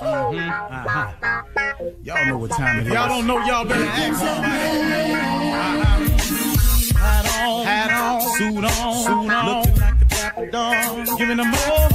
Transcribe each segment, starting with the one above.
Mm-hmm. Uh-huh. Y'all know what time it is. Y'all don't know, y'all better ask somebody. Hat on, hat on, suit on, suit on, looking like a dapper dog, giving them all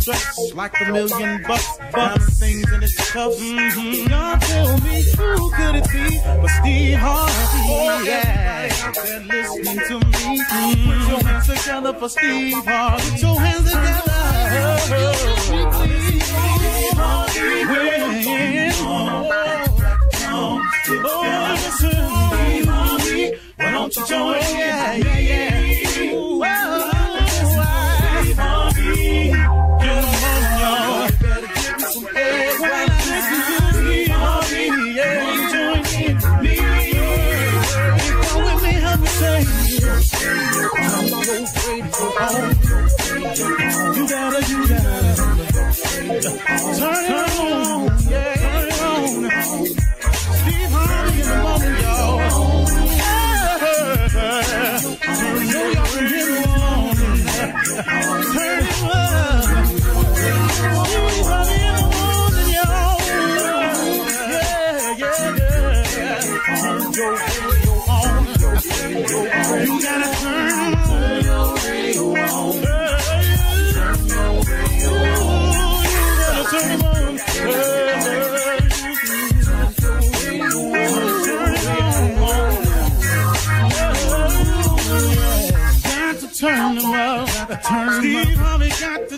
dressed like a million bucks, bucks, things in his cuffs. Mm-hmm. Y'all tell me who could it be but Steve Harvey? Oh, yeah, out there listening to me. Mm-hmm. Put your hands together for Steve Harvey. Put your hands together. Why don't you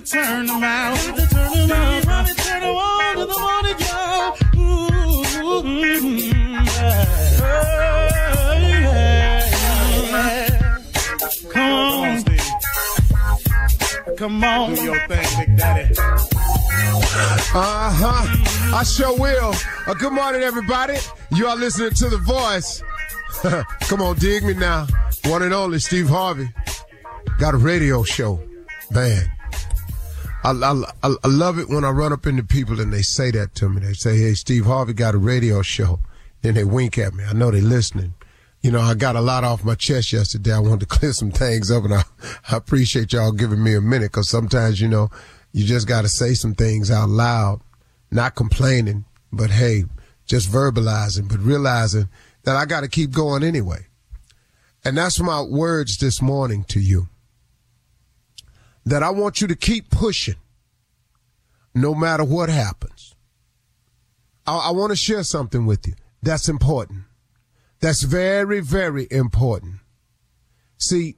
to turn them out. Got to turn them out. Steve Harvey turn them on to the morning, y'all. Ooh, mm, yeah. Come on, Steve. Come on. Do your thing, Big Daddy. Uh huh. I sure will. Uh, good morning, everybody. You are listening to The Voice. Come on, dig me now. One and only Steve Harvey. Got a radio show. Man. I, I, I love it when I run up into people and they say that to me. They say, hey, Steve Harvey got a radio show. Then they wink at me. I know they're listening. You know, I got a lot off my chest yesterday. I wanted to clear some things up and I, I appreciate y'all giving me a minute because sometimes, you know, you just got to say some things out loud, not complaining, but hey, just verbalizing, but realizing that I got to keep going anyway. And that's my words this morning to you. That I want you to keep pushing no matter what happens. I, I want to share something with you. That's important. That's very, very important. See,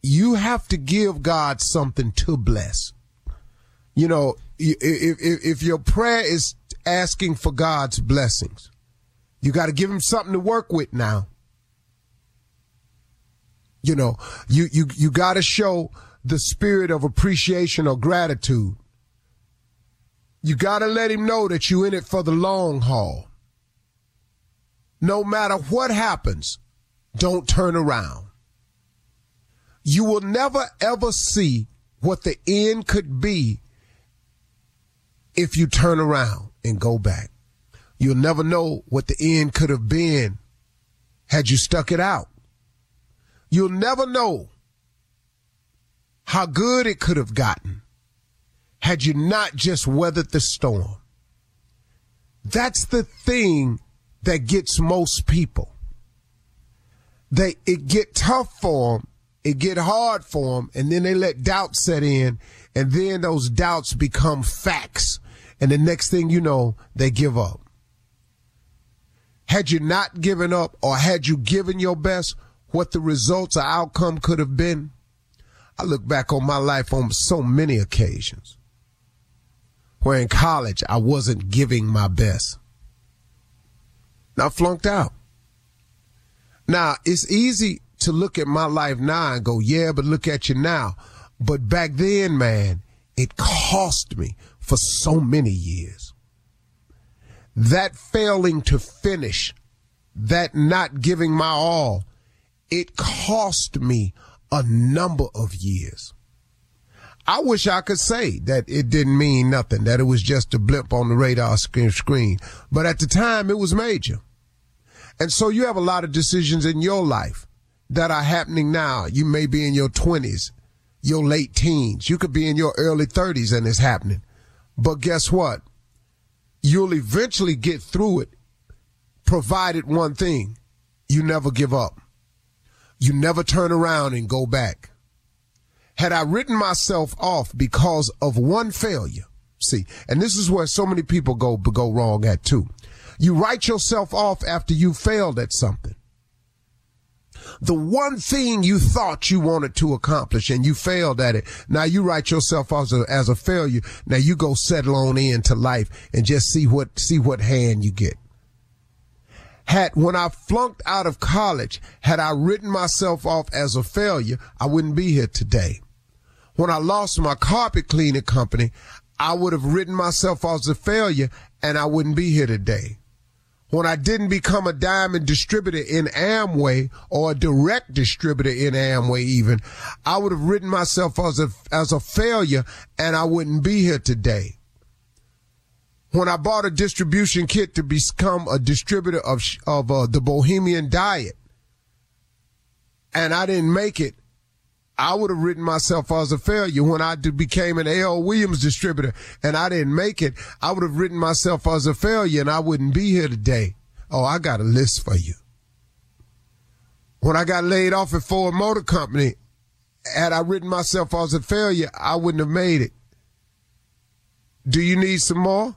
you have to give God something to bless. You know, if, if, if your prayer is asking for God's blessings, you got to give him something to work with now. You know, you, you, you got to show the spirit of appreciation or gratitude. You got to let him know that you're in it for the long haul. No matter what happens, don't turn around. You will never ever see what the end could be if you turn around and go back. You'll never know what the end could have been had you stuck it out. You'll never know how good it could have gotten had you not just weathered the storm. That's the thing that gets most people. They it get tough for them, it get hard for them, and then they let doubt set in, and then those doubts become facts, and the next thing you know, they give up. Had you not given up, or had you given your best, what the results or outcome could have been? I look back on my life on so many occasions where in college I wasn't giving my best. I flunked out. Now, it's easy to look at my life now and go, yeah, but look at you now. But back then, man, it cost me for so many years. That failing to finish, that not giving my all, it cost me a number of years. I wish I could say that it didn't mean nothing, that it was just a blip on the radar screen. But at the time, it was major. And so you have a lot of decisions in your life that are happening now. You may be in your 20s, your late teens. You could be in your early 30s and it's happening. But guess what? You'll eventually get through it, provided one thing you never give up. You never turn around and go back. Had I written myself off because of one failure, see, and this is where so many people go go wrong at too. You write yourself off after you failed at something. The one thing you thought you wanted to accomplish and you failed at it. Now you write yourself off as a, as a failure. Now you go settle on into life and just see what, see what hand you get. Had, when I flunked out of college, had I written myself off as a failure, I wouldn't be here today. When I lost my carpet cleaning company, I would have written myself off as a failure and I wouldn't be here today when I didn't become a diamond distributor in Amway or a direct distributor in Amway even, I would have written myself as a, as a failure and I wouldn't be here today. When I bought a distribution kit to become a distributor of, of uh, the Bahamian Diet and I didn't make it, I would have written myself as a failure when I became an A.L. Williams distributor and I didn't make it. I would have written myself as a failure and I wouldn't be here today. Oh, I got a list for you. When I got laid off at Ford Motor Company, had I written myself as a failure, I wouldn't have made it. Do you need some more?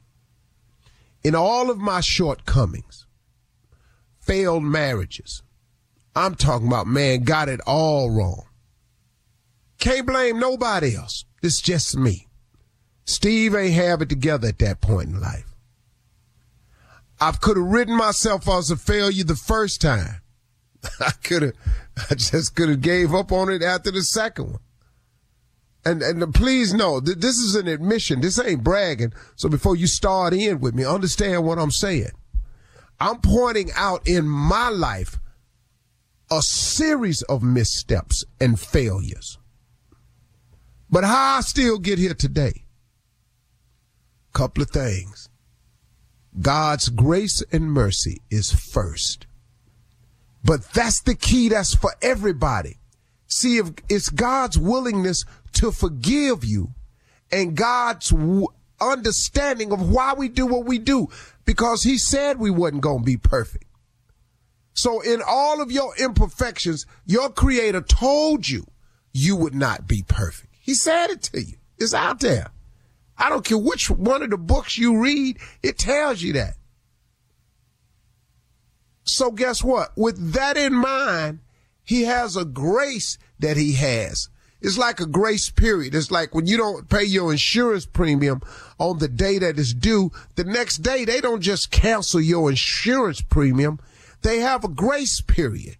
In all of my shortcomings, failed marriages, I'm talking about, man, got it all wrong. Can't blame nobody else. It's just me. Steve ain't have it together at that point in life. I could have written myself as a failure the first time. I could have, I just could have gave up on it after the second one. And, and please know that this is an admission. This ain't bragging. So before you start in with me, understand what I'm saying. I'm pointing out in my life a series of missteps and failures. But how I still get here today? Couple of things. God's grace and mercy is first. But that's the key. That's for everybody. See, if it's God's willingness to forgive you and God's understanding of why we do what we do because he said we wasn't going to be perfect. So in all of your imperfections, your creator told you you would not be perfect. He said it to you. It's out there. I don't care which one of the books you read, it tells you that. So guess what? With that in mind, he has a grace that he has. It's like a grace period. It's like when you don't pay your insurance premium on the day that is due, the next day they don't just cancel your insurance premium. They have a grace period.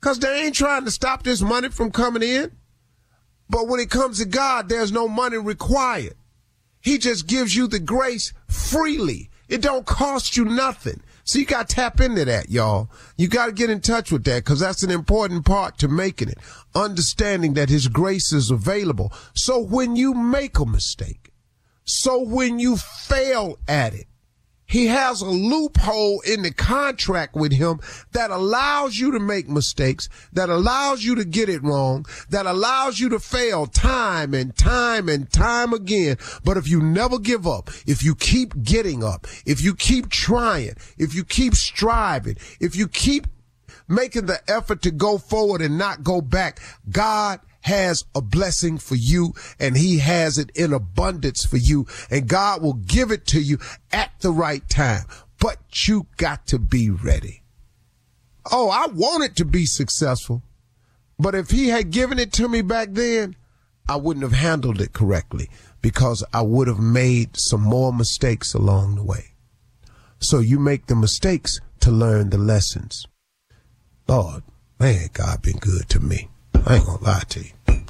Cause they ain't trying to stop this money from coming in. But when it comes to God, there's no money required. He just gives you the grace freely. It don't cost you nothing. So you got to tap into that, y'all. You got to get in touch with that because that's an important part to making it. Understanding that his grace is available. So when you make a mistake, so when you fail at it, he has a loophole in the contract with him that allows you to make mistakes, that allows you to get it wrong, that allows you to fail time and time and time again. But if you never give up, if you keep getting up, if you keep trying, if you keep striving, if you keep making the effort to go forward and not go back, God has a blessing for you and he has it in abundance for you and God will give it to you at the right time. But you got to be ready. Oh, I wanted to be successful, but if he had given it to me back then, I wouldn't have handled it correctly because I would have made some more mistakes along the way. So you make the mistakes to learn the lessons. Lord, man, God been good to me. I ain't gonna lie to you.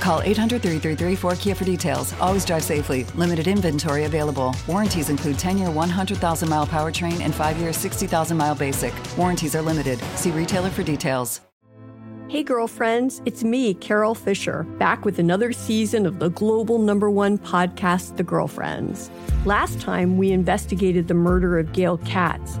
Call 800 333 4KIA for details. Always drive safely. Limited inventory available. Warranties include 10 year 100,000 mile powertrain and 5 year 60,000 mile basic. Warranties are limited. See retailer for details. Hey, girlfriends, it's me, Carole Fisher, back with another season of the global number one podcast, The Girlfriends. Last time, we investigated the murder of Gail Katz.